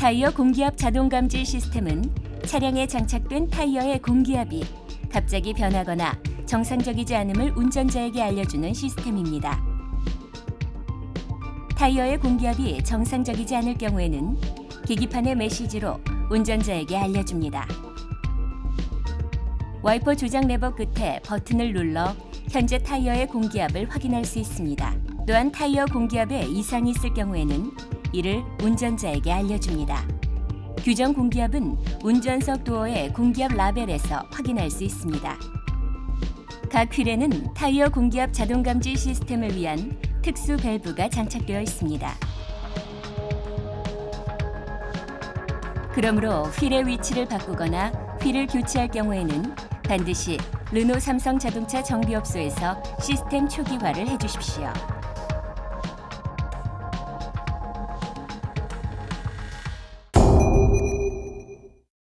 타이어 공기압 자동 감지 시스템은 차량에 장착된 타이어의 공기압이 갑자기 변하거나 정상적이지 않음을 운전자에게 알려주는 시스템입니다. 타이어의 공기압이 정상적이지 않을 경우에는 계기판의 메시지로 운전자에게 알려줍니다. 와이퍼 조작 레버 끝에 버튼을 눌러 현재 타이어의 공기압을 확인할 수 있습니다. 또한 타이어 공기압에 이상이 있을 경우에는 이를 운전자에게 알려줍니다. 규정 공기압은 운전석 도어의 공기압 라벨에서 확인할 수 있습니다. 각 휠에는 타이어 공기압 자동 감지 시스템을 위한 특수 밸브가 장착되어 있습니다. 그러므로 휠의 위치를 바꾸거나 휠을 교체할 경우에는 반드시 르노 삼성 자동차 정비업소에서 시스템 초기화를 해주십시오.